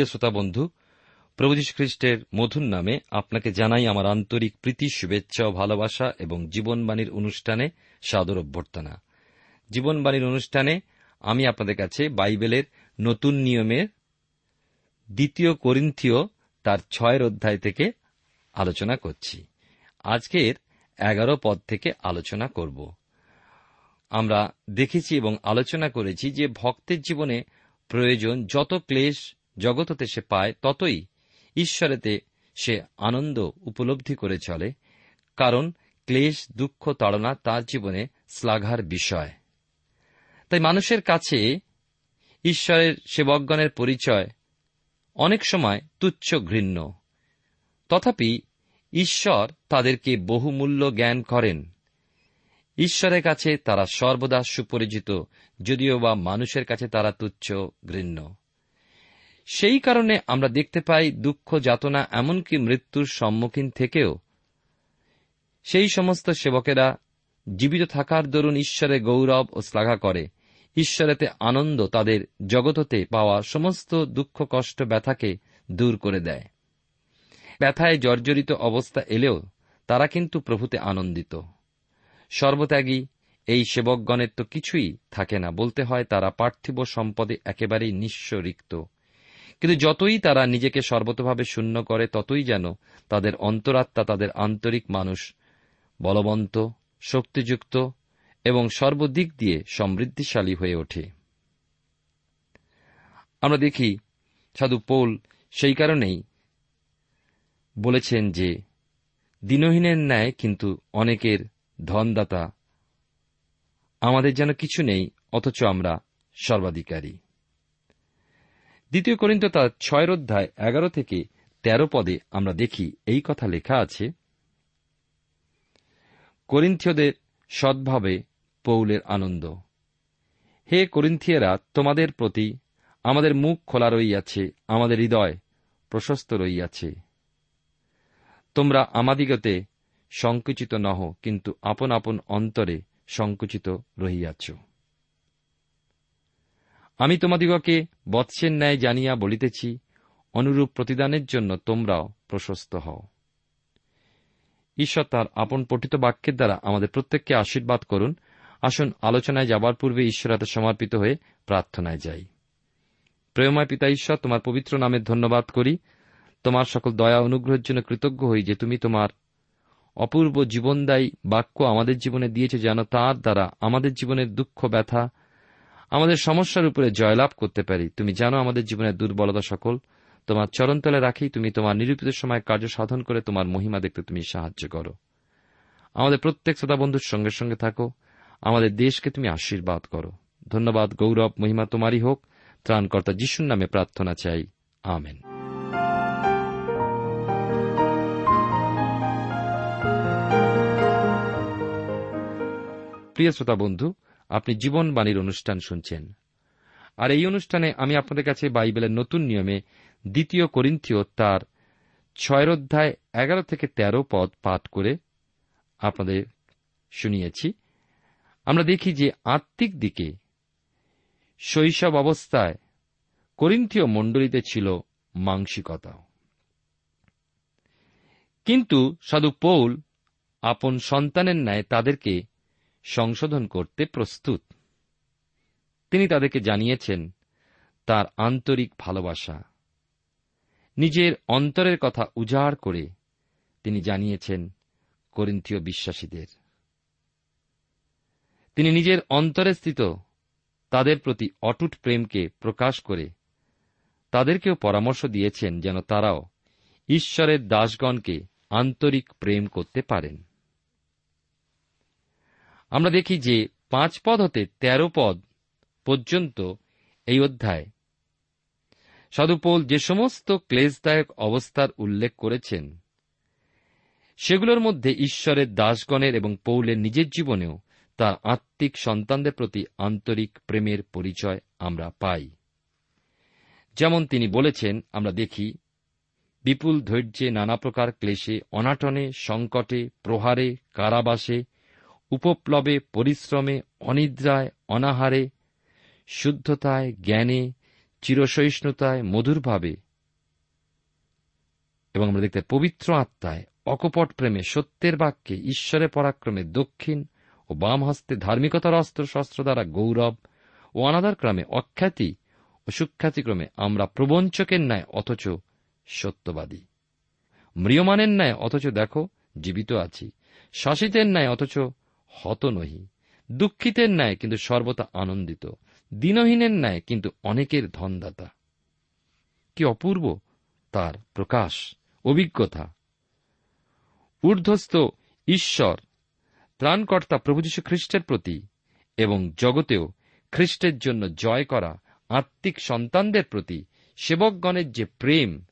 প্রিয় শ্রোতা বন্ধু, প্রভু যীশু খ্রিস্টের মধুর নামে আপনাকে জানাই আমার আন্তরিক প্রীতি, শুভেচ্ছা ও ভালোবাসা এবং জীবনবাণীর অনুষ্ঠানে সাদর অভ্যর্থনা। জীবনবাণীর অনুষ্ঠানে আমি আপনাদের কাছে বাইবেলের নতুন নিয়মের দ্বিতীয় করিন্থীয় তার ছয়ের অধ্যায় থেকে আলোচনা করছি। আজকের এগারো পদ থেকে আলোচনা করব। আমরা দেখেছি এবং আলোচনা করেছি যে ভক্তের জীবনে প্রয়োজন যত ক্লেশ জগৎ হতে সে পায়, ততই ঈশ্বরেতে সে আনন্দ উপলব্ধি করে চলে, কারণ ক্লেশ, দুঃখ, তাড়না তার জীবনে শ্লাঘার বিষয়। তাই মানুষের কাছে ঈশ্বরের সেবকগণের পরিচয় অনেক সময় তুচ্ছ ঘৃণ্য। তথাপি ঈশ্বর তাদেরকে বহুমূল্য জ্ঞান করেন। ঈশ্বরের কাছে তারা সর্বদা সুপরিচিত, যদিও বা মানুষের কাছে তারা তুচ্ছ, ঘৃণ্য। সেই কারণে আমরা দেখতে পাই দুঃখ যাতনা এমনকি মৃত্যুর সম্মুখীন থেকেও। সেই সমস্ত সেবকেরা জীবিত থাকার দরুন ঈশ্বরের গৌরব ও শ্লাঘা করে। ঈশ্বরেতে আনন্দ তাদের জগততে পাওয়া সমস্ত দুঃখ, কষ্ট, ব্যথাকে দূর করে দেয়। ব্যথায় জর্জরিত অবস্থা এলেও তারা কিন্তু প্রভুতে আনন্দিত। সর্বত্যাগী এই সেবকগণের তো কিছুই থাকে না, বলতে হয় তারা পার্থিব সম্পদে একেবারেই নিঃস্ব রিক্ত। কিন্তু যতই তারা নিজেকে সর্বতভাবে শূন্য করে, ততই যেন তাদের অন্তরাত্মা, তাদের আন্তরিক মানুষ বলবন্ত, শক্তিযুক্ত এবং সর্বদিক দিয়ে সমৃদ্ধিশালী হয়ে ওঠে। আমরা দেখি সাধু পৌল সেই কারণেই বলেছেন যে, দিনহীনের ন্যায় কিন্তু অনেকের ধনদাতা, আমাদের যেন কিছু নেই, অথচ আমরা সর্বাধিকারী। দ্বিতীয় করিন্ত তার ছয় অধ্যায় এগারো থেকে তেরো পদে আমরা দেখি এই কথা লেখা আছে, করিন্থীয়দের সদ্ভাবে পৌলের আনন্দ। হে করিন্থিয়েরা, তোমাদের প্রতি আমাদের মুখ খোলা রইয়াছে, আমাদের হৃদয় প্রশস্ত রইয়াছে। তোমরা আমাদিগতে সংকুচিত নহ, কিন্তু আপন আপন অন্তরে সংকুচিত রহিয়াছ। আমি তোমাদিগকে বৎসের ন্যায় জানিয়া বলিতেছি, অনুরূপ প্রতিদানের জন্য তোমরাও প্রশস্ত হও। ঈশ্বর তার আপন পঠিত বাক্যের দ্বারা আমাদের প্রত্যেককে আশীর্বাদ করুন। আসুন আলোচনায় যাবার পূর্বে ঈশ্বর হাতে সমর্পিত হয়ে প্রার্থনায় যাই। প্রেমময় পিতা ঈশ্বর, তোমার পবিত্র নামের ধন্যবাদ করি। তোমার সকল দয়া অনুগ্রহের জন্য কৃতজ্ঞ হই যে তুমি তোমার অপূর্ব জীবনদায়ী বাক্য আমাদের জীবনে দিয়েছে যেন তার দ্বারা আমাদের জীবনের দুঃখ, ব্যথা আমাদের সমস্যার উপরে জয়লাভ করতে পারি। তুমি জানো আমাদের জীবনের দুর্বলতা সকল। তোমার চরণতলে রাখি, তুমি তোমার নিরূপিত সময় কার্য সাধন করে তোমার মহিমা দেখতে তুমি সাহায্য করো। আমাদের প্রত্যেক শ্রোতা বন্ধুর সঙ্গে সঙ্গে থাকো। আমাদের দেশকে তুমি আশীর্বাদ করো। ধন্যবাদ, গৌরব, মহিমা তোমারই হোক। ত্রাণকর্তা যিশুর নামে প্রার্থনা চাই। আমেন। প্রিয় শ্রোতা বন্ধু আপনি জীবনবাণীর অনুষ্ঠান শুনছেন। আর এই অনুষ্ঠানে আমি আপনাদের কাছে বাইবেলের নতুন নিয়মে দ্বিতীয় করিন্থীয় তার ছয়ের অধ্যায় এগারো থেকে তেরো পদ পাঠ করে আপনাদের শুনিয়েছি। আমরা দেখি যে আত্মিক দিকে শৈশব অবস্থায় করিন্থীয় মণ্ডলীতে ছিল মাংসিকতা। কিন্তু সাধু পৌল আপন সন্তানের ন্যায় তাদেরকে সংশোধন করতে প্রস্তুত। তিনি তাদেরকে জানিয়েছেন, তার আন্তরিক ভালোবাসা। নিজের অন্তরের কথা উজাড় করে তিনি জানিয়েছেন করিন্থীয় বিশ্বাসীদের। তিনি নিজের অন্তরে স্থিত তাদের প্রতি অটুট প্রেমকে প্রকাশ করে তাদেরকেও পরামর্শ দিয়েছেন যেন তারাও ঈশ্বরের দাসগণকে আন্তরিক প্রেম করতে পারেন। আমরা দেখি যে পাঁচ পদ হতে তেরো পদ পর্যন্ত এই অধ্যায়। সাধুপৌল যে সমস্ত ক্লেশদায়ক অবস্থার উল্লেখ করেছেন, সেগুলোর মধ্যে ঈশ্বরের দাসগণের এবং পৌলের নিজের জীবনেও তার আত্মিক সন্তানদের প্রতি আন্তরিক প্রেমের পরিচয় আমরা পাই। যেমন তিনি বলেছেন, আমরা দেখি, বিপুল ধৈর্যে নানা প্রকার ক্লেশে, অনাটনে, সংকটে, প্রহারে, কারাবাসে উপপ্লবে পরিশ্রমে, অনিদ্রায়, অনাহারে, শুদ্ধতায়, জ্ঞানে, চিরসহিষ্ণুতায়, মধুরভাবে এবং আমরা দেখতে পবিত্র আত্মায়, অকপট প্রেমে, সত্যের বাক্যে ঈশ্বরের পরাক্রমে, দক্ষিণ ও বাম হস্তে, ধার্মিকতার অস্ত্র শস্ত্র দ্বারা গৌরব ও অনাদার ক্রমে, অখ্যাতি ও সুখ্যাতিক্রমে, আমরা প্রবঞ্চকের ন্যায় অথচ সত্যবাদী। ম্রিয়মানের ন্যায় অথচ দেখো, জীবিত আছি। শাসিতের ন্যায় অথচ হত নহি। দুঃখিতের ন্যায় কিন্তু সর্বদা আনন্দিত। দিনহীনের ন্যায় কিন্তু অনেকের ধনদাতা। কি অপূর্ব তার প্রকাশ, অভিজ্ঞতা। ঊর্ধ্বস্থ ঈশ্বর, ত্রাণকর্তা প্রভু যীশু খ্রিস্টের প্রতি এবং জগতেও খ্রিস্টের জন্য জয় করা আত্মিক সন্তানদের প্রতি সেবকগণের যে প্রেম,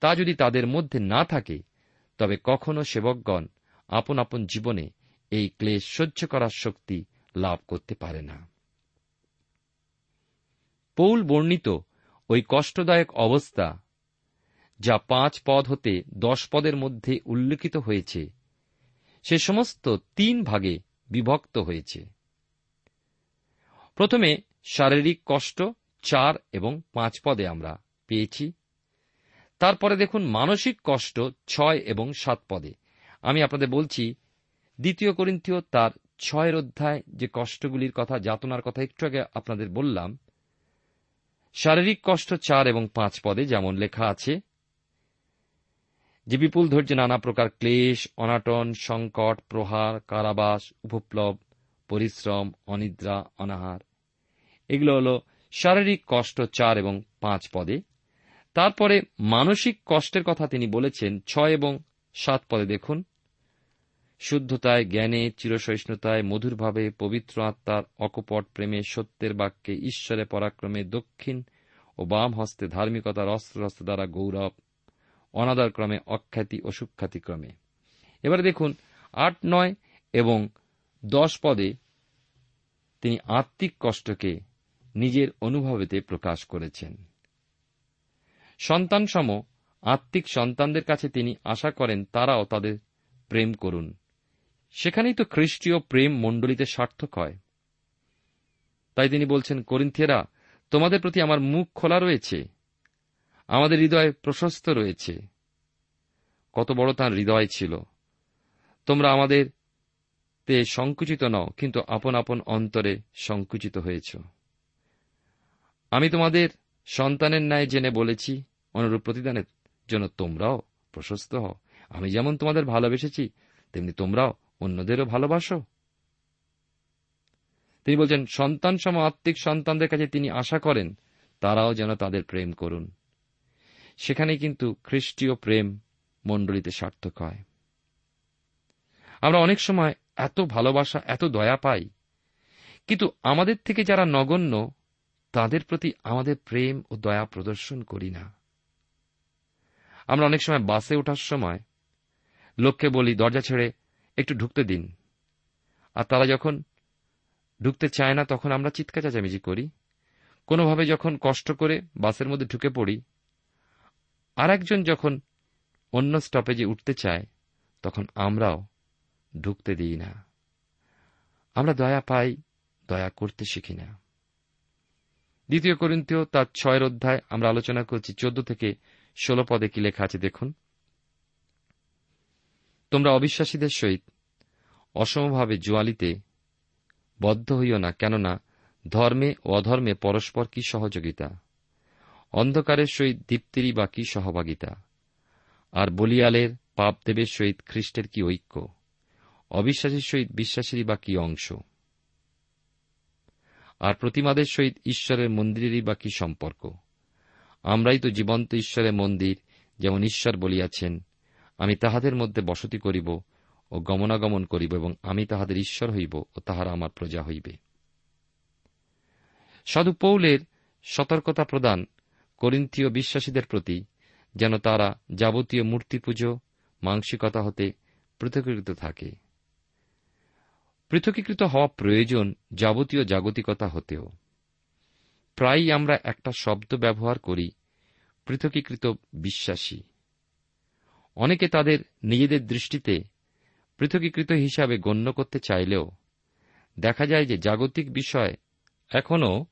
তা যদি তাদের মধ্যে না থাকে, তবে কখনো সেবকগণ আপন আপন জীবনে এই ক্লেশ সহ্য করার শক্তি লাভ করতে পারে না। পৌল বর্ণিত ওই কষ্টদায়ক অবস্থা যা পাঁচ পদ হতে দশ পদের মধ্যে উল্লেখিত হয়েছে, সে সমস্ত তিন ভাগে বিভক্ত হয়েছে। প্রথমে শারীরিক কষ্ট চার এবং পাঁচ পদে আমরা পেয়েছি। তারপরে দেখুন মানসিক কষ্ট ছয় এবং সাত পদে। আমি আপনাদের বলছি দ্বিতীয় করিন্থীয় তার ছয়ের অধ্যায় যে কষ্টগুলির কথা, যাতনার কথা একটু আগে আপনাদের বললাম, শারীরিক কষ্ট চার এবং পাঁচ পদে যেমন লেখা আছে, যে বিপুল ধৈর্য, নানা প্রকার ক্লেশ, অনাটন, সংকট, প্রহার, কারাবাস, উপপ্লব, পরিশ্রম, অনিদ্রা, অনাহার। এগুলো হল শারীরিক কষ্ট চার এবং পাঁচ পদে। তারপরে মানসিক কষ্টের কথা তিনি বলেছেন, ছয় এবং সাত পদে দেখুন। শুদ্ধতায়, জ্ঞানে, চিরসহিষ্ণুতায়, মধুরভাবে, পবিত্র আত্মার অকপট প্রেমে সত্যের বাক্যে ঈশ্বরে পরাক্রমে দক্ষিণ ও বাম হস্তে ধার্মিকতার অস্ত্র হস্ত দ্বারা গৌরব, অনাদার ক্রমে, অখ্যাতি ও সুখ্যাতি ক্রমে। এবারে দেখুন, আট নয় এবং দশ পদে তিনি আত্মিক কষ্টকে নিজের অনুভবেতে প্রকাশ করেছেন। সন্তানসম আত্মিক সন্তানদের কাছে তিনি আশা করেন তারাও তাদের প্রেম করুন। সেখানেই তো খ্রিস্টীয় প্রেম মণ্ডলীতে সার্থক হয়। তাই তিনি বলছেন, করিন্থিয়েরা, তোমাদের প্রতি আমার মুখ খোলা রয়েছে। আমাদের হৃদয় প্রশস্ত রয়েছে। কত বড় তার হৃদয় ছিল। তোমরা আমাদের তে সংকুচিত নও, কিন্তু আপন আপন অন্তরে সংকুচিত হয়েছ। আমি তোমাদের সন্তানের ন্যায় জেনে বলেছি, অনুরূপ প্রতিদানের জন্য তোমরাও প্রশস্ত হও। আমি যেমন তোমাদের ভালোবেসেছি, তেমনি তোমরাও অন্যদেরও ভালোবাসো? তিনি বলছেন, সন্তান সম আত্মিক সন্তানদের কাছে তিনি আশা করেন, তারাও যেন তাদের প্রেম করুন। সেখানে কিন্তু খ্রিস্টীয় প্রেম মণ্ডলীতে সার্থক হয়। আমরা অনেক সময় এত ভালোবাসা, এত দয়া পাই, কিন্তু আমাদের থেকে যারা নগণ্য, তাদের প্রতি আমাদের প্রেম ও দয়া প্রদর্শন করি না। আমরা অনেক সময় বাসে ওঠার সময়, লোককে বলি, দরজা ছেড়ে একটু ঢুকতে দিন। আর তারা যখন ঢুকতে চায় না, তখন আমরা চিৎকার চেঁচামেচি করি। কোনোভাবে যখন কষ্ট করে বাসের মধ্যে ঢুকে পড়ি আর একজন যখন অন্য স্টপেজে উঠতে চায়, তখন আমরাও ঢুকতে দিই না। আমরা দয়া পাই, দয়া করতে শিখি না। দ্বিতীয় করিন্তীয় তার ছয়ের অধ্যায় আমরা আলোচনা করছি, চোদ্দ থেকে ষোলো পদে কি লেখা আছে দেখুন। তোমরা অবিশ্বাসীদের সহিত অসমভাবে জোয়ালিতে বদ্ধ হইও না, কেননা ধর্মে ও অধর্মে পরস্পর কি সহযোগিতা? অন্ধকারের সহিত দীপ্তিরই বা কি সহভাগিতা? আর বলিয়ালের পাপদেবের সহিত খ্রিস্টের কি ঐক্য? অবিশ্বাসীর সহিত বিশ্বাসীরই বা কি অংশ? আর প্রতিমাদের সহিত ঈশ্বরের মন্দিরেরই বা কি সম্পর্ক? আমরাই তো জীবন্ত ঈশ্বরের মন্দির, যেমন ঈশ্বর বলিয়াছেন আমি তাহাদের মধ্যে বসতি করিব ও গমনাগমন করিব এবং আমি তাহাদের ঈশ্বর হইব ও তাহারা আমার প্রজা হইবে। সাধু পৌলের সতর্কতা প্রদান করিন্থীয় বিশ্বাসীদের প্রতি যেন তারা যাবতীয় মূর্তি পুজো, মাংসিকতা হতে পৃথকীকৃত থাকে। পৃথকীকৃত হওয়া প্রয়োজন যাবতীয় জাগতিকতা হতেও। প্রায়ই আমরা একটা শব্দ ব্যবহার করি, পৃথকীকৃত বিশ্বাসী। অনেকে তাদের নিজেদের দৃষ্টিতে পৃথকীকৃত হিসাবে গণ্য করতে চাইলেও দেখা যায় যে জাগতিক বিষয় এখনও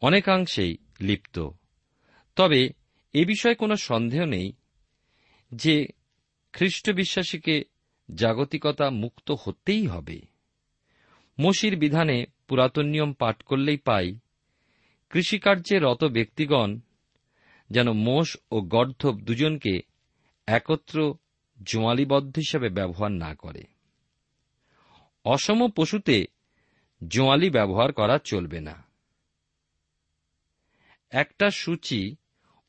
অনেকাংশেই লিপ্ত। তবে এ বিষয়ে কোনো সন্দেহ নেই যে খ্রিস্ট বিশ্বাসীকে জাগতিকতা মুক্ত হতেই হবে। মসির বিধানে পুরাতন নিয়ম পাঠ করলেই পাই কৃষিকার্যে রত ব্যক্তিগণ যেন মোষ ও গর্ধব দুজনকে একত্র জোয়ালিবদ্ধ হিসাবে ব্যবহার না করে। অসম পশুতে জোয়ালি ব্যবহার করা চলবে না। একটা সূচি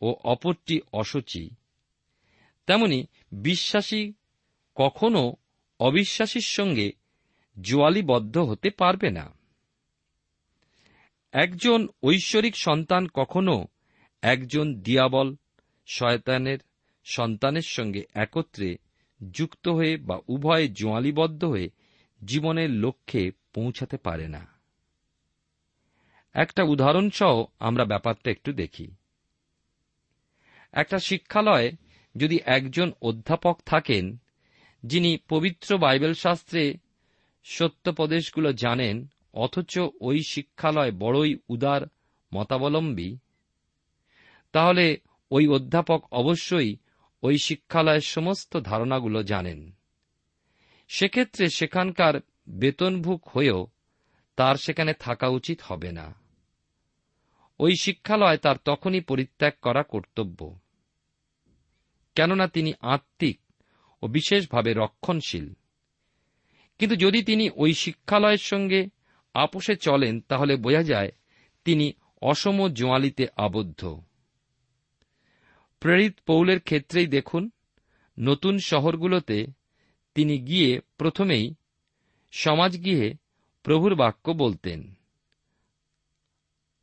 ও অপরটি অসুচি। তেমনি বিশ্বাসী কখনো অবিশ্বাসীর সঙ্গে জোয়ালিবদ্ধ হতে পারবে না। একজন ঐশ্বরিক সন্তান কখনো একজন দিয়াবল, শয়তানের সন্তানের সঙ্গে একত্রে যুক্ত হয়ে বা উভয়ে জোয়ালিবদ্ধ হয়ে জীবনের লক্ষ্যে পৌঁছাতে পারে না। একটা উদাহরণ সহ আমরা ব্যাপারটা একটু দেখি। একটা শিক্ষালয়ে যদি একজন অধ্যাপক থাকেন, যিনি পবিত্র বাইবেল শাস্ত্রে সত্যপদেশগুলো জানেন, অথচ ওই শিক্ষালয় বড়ই উদার, মতাবলম্বী, তাহলে ওই অধ্যাপক অবশ্যই ওই শিক্ষালয়ের সমস্ত ধারণাগুলো জানেন। সেক্ষেত্রে সেখানকার বেতনভুক হয়েও তার সেখানে থাকা উচিত হবে না। ওই শিক্ষালয় তার তখনই পরিত্যাগ করা কর্তব্য। কেননা তিনি আত্মিক ও বিশেষভাবে রক্ষণশীল। কিন্তু যদি তিনি ওই শিক্ষালয়ের সঙ্গে আপোষে চলেন, তাহলে বোঝা যায় তিনি অসম জোয়ালিতে আবদ্ধ। প্রেরিত পৌলের ক্ষেত্রেই দেখুন, নতুন শহরগুলোতে তিনি গিয়ে প্রথমেই সমাজ সমাজগৃহে প্রভুর বাক্য বলতেন।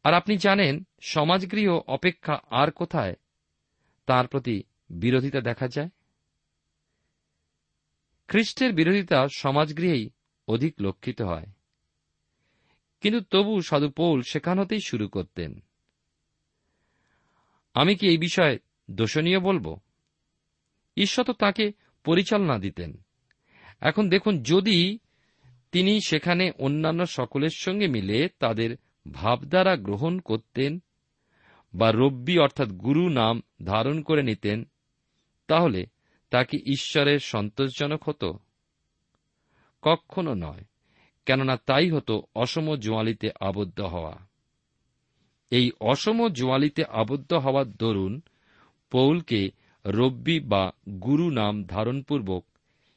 আর আপনি জানেন, সমাজগৃহ অপেক্ষা আর কোথায়? তার প্রতি বিরোধিতা দেখা যায়। খ্রিস্টের বিরোধিতা সমাজগৃহেই অধিক লক্ষিত হয়। কিন্তু তবু সাধু পৌল সেখান হতেই শুরু করতেন। আমি কি এই বিষয়ে দোষণীয় বলব? ঈশ্বর তো তাকে পরিচালনা দিতেন। এখন দেখুন, যদি তিনি সেখানে অন্যান্য সকলের সঙ্গে মিলে তাদের ভাবধারা গ্রহণ করতেন বা রব্বি অর্থাৎ গুরু নাম ধারণ করে নিতেন, তাহলে তা কি ঈশ্বরের সন্তোষজনক হতো? কখনো নয়, কেননা তাই হতো অসম জোয়ালিতে আবদ্ধ হওয়া। এই অসম জোয়ালিতে আবদ্ধ হওয়ার দরুন পৌলকে রব্বি বা গুরু নাম ধারণপূর্বক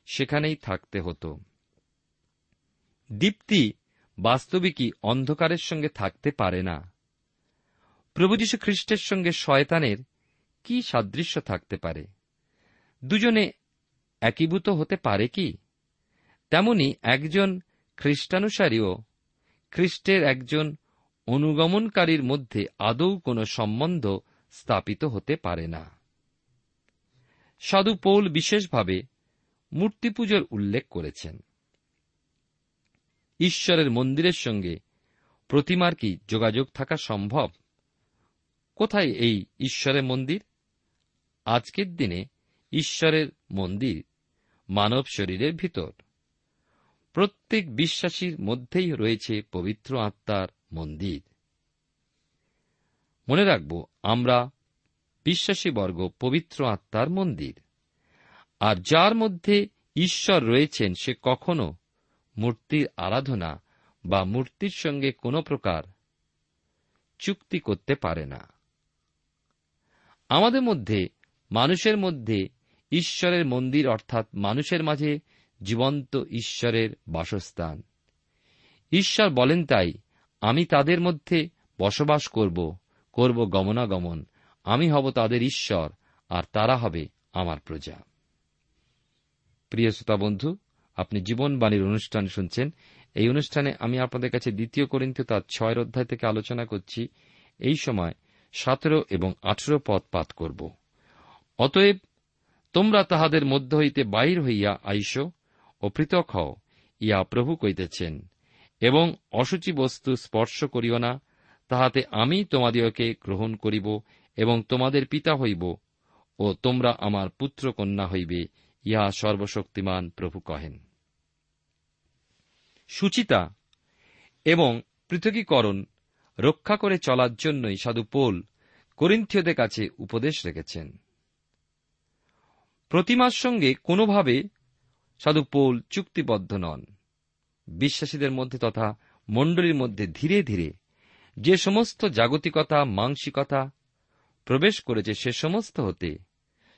সেখানেই থাকতে হতো। দীপ্তি বাস্তবিকই অন্ধকারের সঙ্গে থাকতে পারে না। প্রভু যীশু খ্রিস্টের সঙ্গে শয়তানের কি সাদৃশ্য থাকতে পারে? দুজনে একীভূত হতে পারে কি? তেমনি একজন খ্রিস্টানুসারীও খ্রিস্টের একজন অনুগমনকারীর মধ্যে আদৌ কোনো সম্বন্ধ স্থাপিত হতে পারে না। সাধু পৌল বিশেষভাবে মূর্তি পুজোর উল্লেখ করেছেন। ঈশ্বরের মন্দিরের সঙ্গে প্রতিমার কি যোগাযোগ থাকা সম্ভব? কোথায় এই ঈশ্বরের মন্দির? আজকের দিনে ঈশ্বরের মন্দির মানব শরীরের ভিতর। প্রত্যেক বিশ্বাসীর মধ্যেই রয়েছে পবিত্র আত্মার মন্দির। মনে রাখব, আমরা বিশ্বাসী বর্গ, পবিত্র আত্মার মন্দির। আর যার মধ্যে ঈশ্বর রয়েছেন, সে কখনো মূর্তির আরাধনা বা মূর্তির সঙ্গে কোনো প্রকার চুক্তি করতে পারে না। আমাদের মধ্যে, মানুষের মধ্যে ঈশ্বরের মন্দির অর্থাৎ মানুষের মাঝে জীবন্ত ঈশ্বরের বাসস্থান। ঈশ্বর বলেন তাই, আমি তাদের মধ্যে বসবাস করব। করব গমনাগমন। আমি হব তাদের ঈশ্বর, আর তারা হবে আমার প্রজা। প্রিয় শ্রোতা বন্ধু, আপনি জীবনবাণীর অনুষ্ঠান শুনছেন। এই অনুষ্ঠানে আমি আপনাদের কাছে দ্বিতীয় করিন্থ তার ছয়ের অধ্যায় থেকে আলোচনা করছি। এই সময় সতেরো এবং আঠেরো পদ পাত করব। অতএব তোমরা তাহাদের মধ্য হইতে বাহির হইয়া আইস ও পৃথক হও ইয়া প্রভু কইতেছেন এবং অসুচি বস্তু স্পর্শ করিও না। তাহাতে আমি তোমাদিওকে গ্রহণ করিব এবং তোমাদের পিতা হইব ও তোমরা আমার পুত্র কন্যা হইবে, ইহা সর্বশক্তিমান প্রভু কহেন। সুচিতা এবং পৃথকীকরণ রক্ষা করে চলার জন্যই সাধু পোল করিন্থীয়দের কাছে উপদেশ রেখেছেন। প্রতিমার সঙ্গে কোনোভাবে সাধু পোল চুক্তিবদ্ধ নন। বিশ্বাসীদের মধ্যে তথা মণ্ডলীর মধ্যে ধীরে ধীরে যে সমস্ত জাগতিকতা মাংসিকতা প্রবেশ করেছে সে সমস্ত হতে,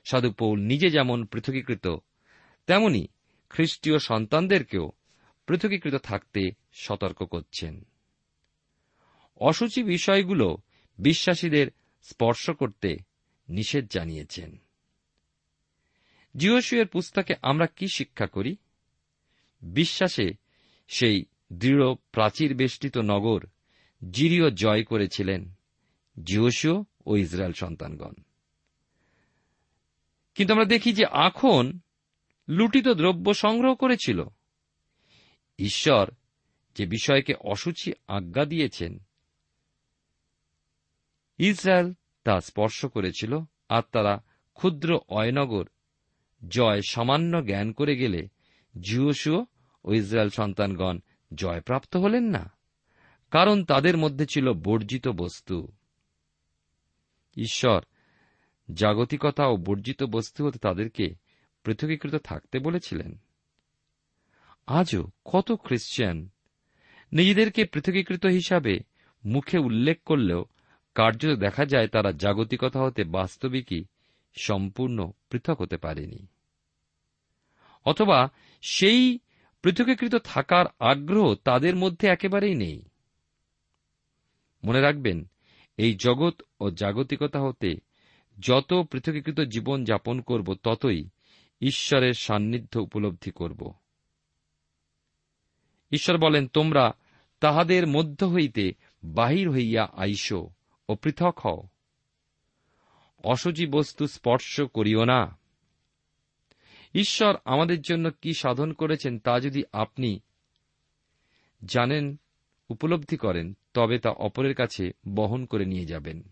সাধু পৌল নিজে যেমন পৃথকীকৃত, তেমনি খ্রিস্টীয় সন্তানদেরকেও পৃথকীকৃত থাকতে সতর্ক করছেন। অসুচি বিষয়গুলো বিশ্বাসীদের স্পর্শ করতে নিষেধ জানিয়েছেন। জিওসুয়ের পুস্তকে আমরা কি শিক্ষা করি? বিশ্বাসে সেই দৃঢ়, প্রাচীর বেষ্টিত নগর জিরিও জয় করেছিলেন জিওসিও ও ইসরায়েল সন্তানগণ। কিন্তু আমরা দেখি যে এখন লুটিত দ্রব্য সংগ্রহ করেছিল। ঈশ্বর যে বিষয়কে অসুচি আজ্ঞা দিয়েছেন, ইসরায়েল তা স্পর্শ করেছিল আর তারা ক্ষুদ্র অয়নগর, জয় সামান্য জ্ঞান করে গেলে জিওসুও ও ইসরায়েল সন্তানগণ জয়প্রাপ্ত হলেন না। কারণ তাদের মধ্যে ছিল বর্জিত বস্তু। ঈশ্বর, জাগতিকতা ও বর্জিত বস্তু হতে তাদেরকে পৃথকীকৃত থাকতে বলেছিলেন। আজও কত খ্রিস্টান নিজেদেরকে পৃথকীকৃত হিসাবে মুখে উল্লেখ করলেও কার্যত দেখা যায় তারা জাগতিকতা হতে বাস্তবিকই সম্পূর্ণ পৃথক হতে পারেনি। অথবা সেই পৃথকীকৃত থাকার আগ্রহ তাদের মধ্যে একেবারেই নেই। মনে রাখবেন, এই জগৎ ও জাগতিকতা হতে যত পৃথকীকৃত জীবন যাপন করব, ততই ঈশ্বরের সান্নিধ্য উপলব্ধি করব। ঈশ্বর বলেন, তোমরা তাহাদের মধ্য হইতে বাহির হইয়া আইস ও পৃথক হও। অসুচি বস্তু স্পর্শ করিও না। ঈশ্বর আমাদের জন্য কি সাধন করেছেন তা যদি আপনি জানেন উপলব্ধি করেন, তবে তা অপরের কাছে বহন করে নিয়ে যাবেন।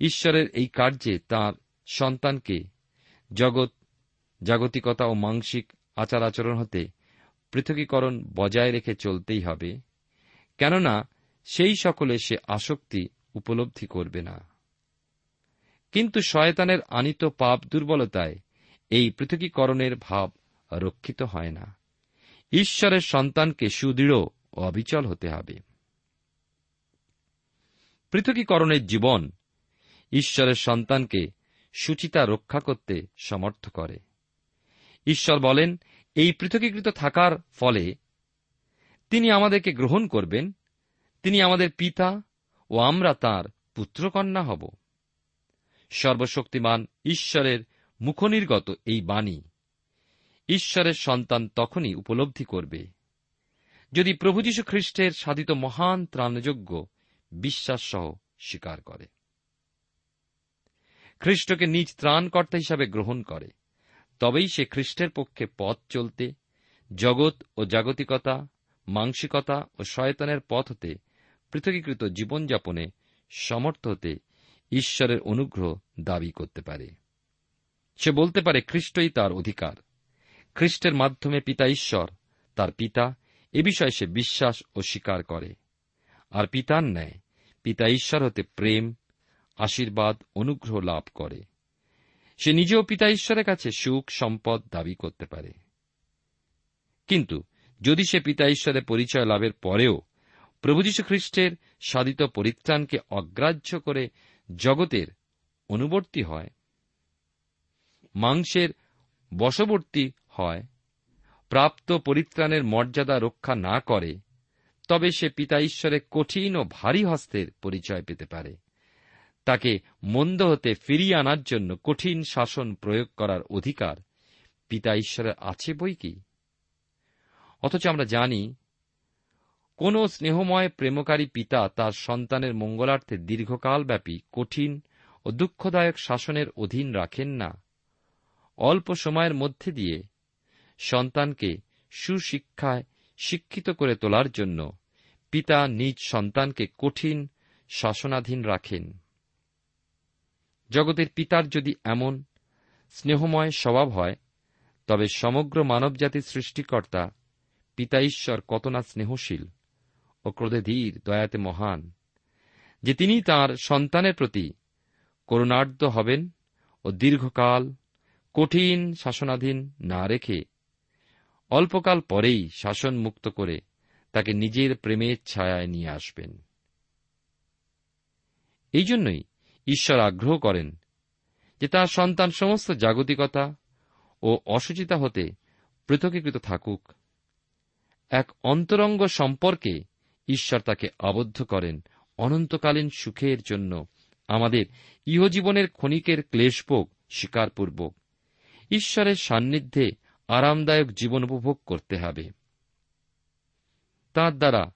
ঈশ্বরের এই কার্যে তার সন্তানকে জগৎ, জাগতিকতা ও মাংসিক আচার আচরণ হতে পৃথকীকরণ বজায় রেখে চলতেই হবে, কেননা সেই সকলে সে আসক্তি উপলব্ধি করবে না। কিন্তু শয়তানের আনিত পাপ দুর্বলতায় এই পৃথকীকরণের ভাব রক্ষিত হয় না। ঈশ্বরের সন্তানকে সুদৃঢ় ও অবিচল হতে হবে। পৃথকীকরণের জীবন ঈশ্বরের সন্তানকে সুচিতা রক্ষা করতে সমর্থ করে। ঈশ্বর বলেন, এই পৃথকীকৃত থাকার ফলে তিনি আমাদেরকে গ্রহণ করবেন, তিনি আমাদের পিতা ও আমরা তার পুত্রকন্যা হব। সর্বশক্তিমান ঈশ্বরের মুখনির্গত এই বাণী ঈশ্বরের সন্তান তখনই উপলব্ধি করবে। যদি প্রভু যীশু খ্রিস্টের সাধিত মহান ত্রাণযোগ্য বিশ্বাস সহ স্বীকার করে। খ্রিস্টকে নিজ ত্রাণকর্তা হিসাবে গ্রহণ করে, তবেই সে খ্রিস্টের পক্ষে পথ চলতে, জগৎ ও জাগতিকতা মাংসিকতা ও শয়তনের পথ হতে, পৃথকীকৃত জীবনযাপনে সমর্থ হতে ঈশ্বরের অনুগ্রহ দাবি করতে পারে। সে বলতে পারে, খ্রিস্টই তার অধিকার। খ্রিস্টের মাধ্যমে পিতা ঈশ্বর, তার পিতা এ বিষয়ে সে বিশ্বাস ও স্বীকার করে। আর পিতার ন্যায়, পিতা ঈশ্বর হতে প্রেম, আশীর্বাদ, অনুগ্রহ লাভ করে। সে নিজেও পিতা ঈশ্বরের কাছে সুখ, সম্পদ দাবি করতে পারে। কিন্তু যদি সে পিতা ঈশ্বরের পরিচয় লাভের পরেও প্রভু যীশু খ্রিস্টের সাধিত পরিত্রাণকে অগ্রাহ্য করে জগতের অনুবর্তী হয়, মাংসের বশবর্তী হয় প্রাপ্ত পরিত্রাণের মর্যাদা রক্ষা না করে, তবে সে পিতা ঈশ্বরের কঠিন ও ভারী হস্তের পরিচয় পেতে পারে। তাকে মন্দ হতে ফিরিয়ে আনার জন্য কঠিন শাসন প্রয়োগ করার অধিকার পিতা ঈশ্বরের আছে বই কি? অথচ আমরা জানি, কোন স্নেহময় প্রেমকারী পিতা তার সন্তানের মঙ্গলার্থে দীর্ঘকালব্যাপী কঠিন ও দুঃখদায়ক শাসনের অধীন রাখেন না। অল্প সময়ের মধ্যে দিয়ে সন্তানকে সুশিক্ষায় শিক্ষিত করে তোলার জন্য পিতা নিজ সন্তানকে কঠিন শাসনাধীন রাখেন। জগতের পিতার যদি এমন স্নেহময় স্বভাব হয়, তবে সমগ্র মানবজাতির সৃষ্টিকর্তা পিতা ঈশ্বর কত না স্নেহশীল ও ক্রোধে ধীর, দয়াতে মহান, যে তিনি তার সন্তানের প্রতি করুণার্ধ হবেন ও দীর্ঘকাল কঠিন শাসনাধীন না রেখে অল্পকাল পরেই শাসন মুক্ত করে তাকে নিজের প্রেমের ছায়ায় নিয়ে আসবেন। এই জন্যই ঈশ্বর আগ্রহ করেন যে তার সন্তান সমস্ত জাগতিকতা ও অসুচিতা হতে পৃথকীকৃত থাকুক। এক অন্তরঙ্গ সম্পর্কে ঈশ্বর তাকে আবদ্ধ করেন অনন্তকালীন সুখের জন্য। আমাদের ইহজীবনের ক্ষণিকের ক্লেশভোগ স্বীকারপূর্বক। ঈশ্বরের সান্নিধ্যে আরামদায়ক জীবন উপভোগ করতে হবে। তার দ্বারা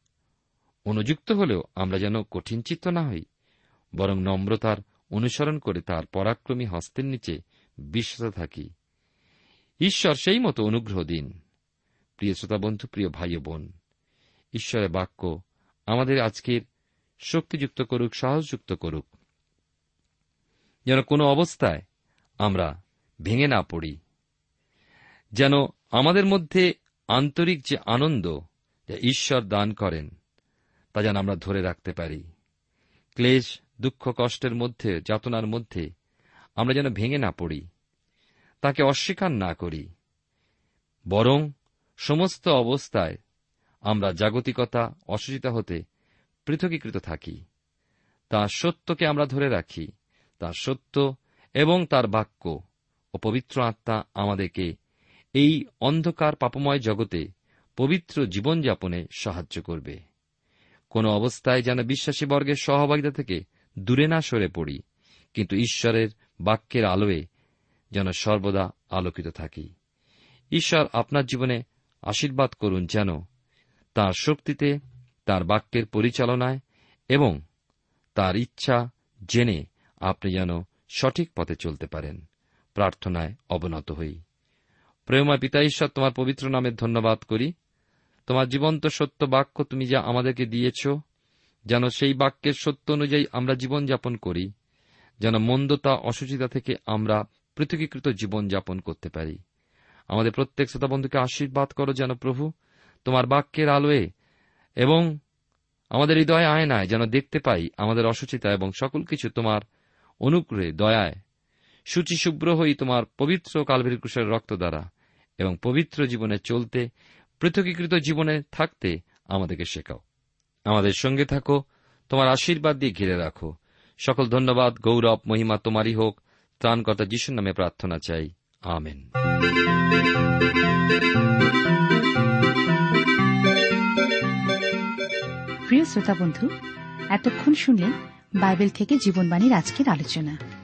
অনুযুক্ত হলেও আমরা যেন কঠিন চিত্ত না হই, বরং নম্রতার অনুসরণ করে তার পরাক্রমী হস্তের নিচে বিশ্বাস থাকি। ঈশ্বর সেই মতো অনুগ্রহ দিন। প্রিয় শ্রোতা বন্ধু প্রিয় ভাই বোন, ঈশ্বরের বাক্য আমাদের আজকের শক্তিযুক্ত করুক, সাহসযুক্ত করুক। যেন কোনো অবস্থায় আমরা ভেঙে না পড়ি। যেন আমাদের মধ্যে আন্তরিক যে আনন্দ যা ঈশ্বর দান করেন, তা যেন আমরা ধরে রাখতে পারি। ক্লেশ, দুঃখ, কষ্টের মধ্যে, যাতনার মধ্যে আমরা যেন ভেঙে না পড়ি, তাকে অস্বীকার না করি। বরং সমস্ত অবস্থায় আমরা জাগতিকতা, অসুচিতা হতে পৃথকীকৃত থাকি। তার সত্যকে আমরা ধরে রাখি, তার সত্য এবং তার বাক্য ও পবিত্র আত্মা আমাদেরকে এই অন্ধকার পাপময় জগতে পবিত্র জীবনযাপনে সাহায্য করবে। কোন অবস্থায় যেন বিশ্বাসী বর্গের সহভাগিতা থেকে দূরে না সরে পড়ি, কিন্তু ঈশ্বরের বাক্যের আলোয় যেন সর্বদা আলোকিত থাকি। ঈশ্বর আপনার জীবনে আশীর্বাদ করুন যেন তার শক্তিতে, তার বাক্যের পরিচালনায় এবং তার ইচ্ছা জেনে আপনি যেন সঠিক পথে চলতে পারেন। প্রার্থনায় অবনত হই। প্রেমা পিতা ঈশ্বর, তোমার পবিত্র নামের ধন্যবাদ করি। তোমার জীবন্ত সত্য বাক্য তুমি যা আমাদেরকে দিয়েছ, যেন সেই বাক্যের সত্য অনুযায়ী আমরা জীবনযাপন করি, যেন মন্দতা, অসুচিতা থেকে আমরা পৃথকীকৃত জীবনযাপন করতে পারি। আমাদের প্রত্যেক শ্রোতা বন্ধুকে আশীর্বাদ করো যেন প্রভু, তোমার বাক্যের আলোয় এবং আমাদের হৃদয় আয়নায় যেন দেখতে পাই আমাদের অসুচিতা এবং সকল কিছু তোমার অনুগ্রহে, দয়ায় সূচি শুভ্র হই তোমার পবিত্র কালভের কুশের রক্ত দ্বারা এবং পবিত্র জীবনে চলতে, পৃথকীকৃত জীবনে থাকতে আমাদেরকে শেখাও। আমাদের সঙ্গে থাকো, তোমার আশীর্বাদ দিয়ে ঘিরে রাখো। সকল ধন্যবাদ, গৌরব, মহিমা তোমারই হোক। ত্রাণকর্তা যিশুর নামে প্রার্থনা চাই। আমেন। প্রিয় শ্রোতা বন্ধু, এতক্ষণ শুনলেন বাইবেল থেকে জীবনবাণীর আজকের আলোচনা।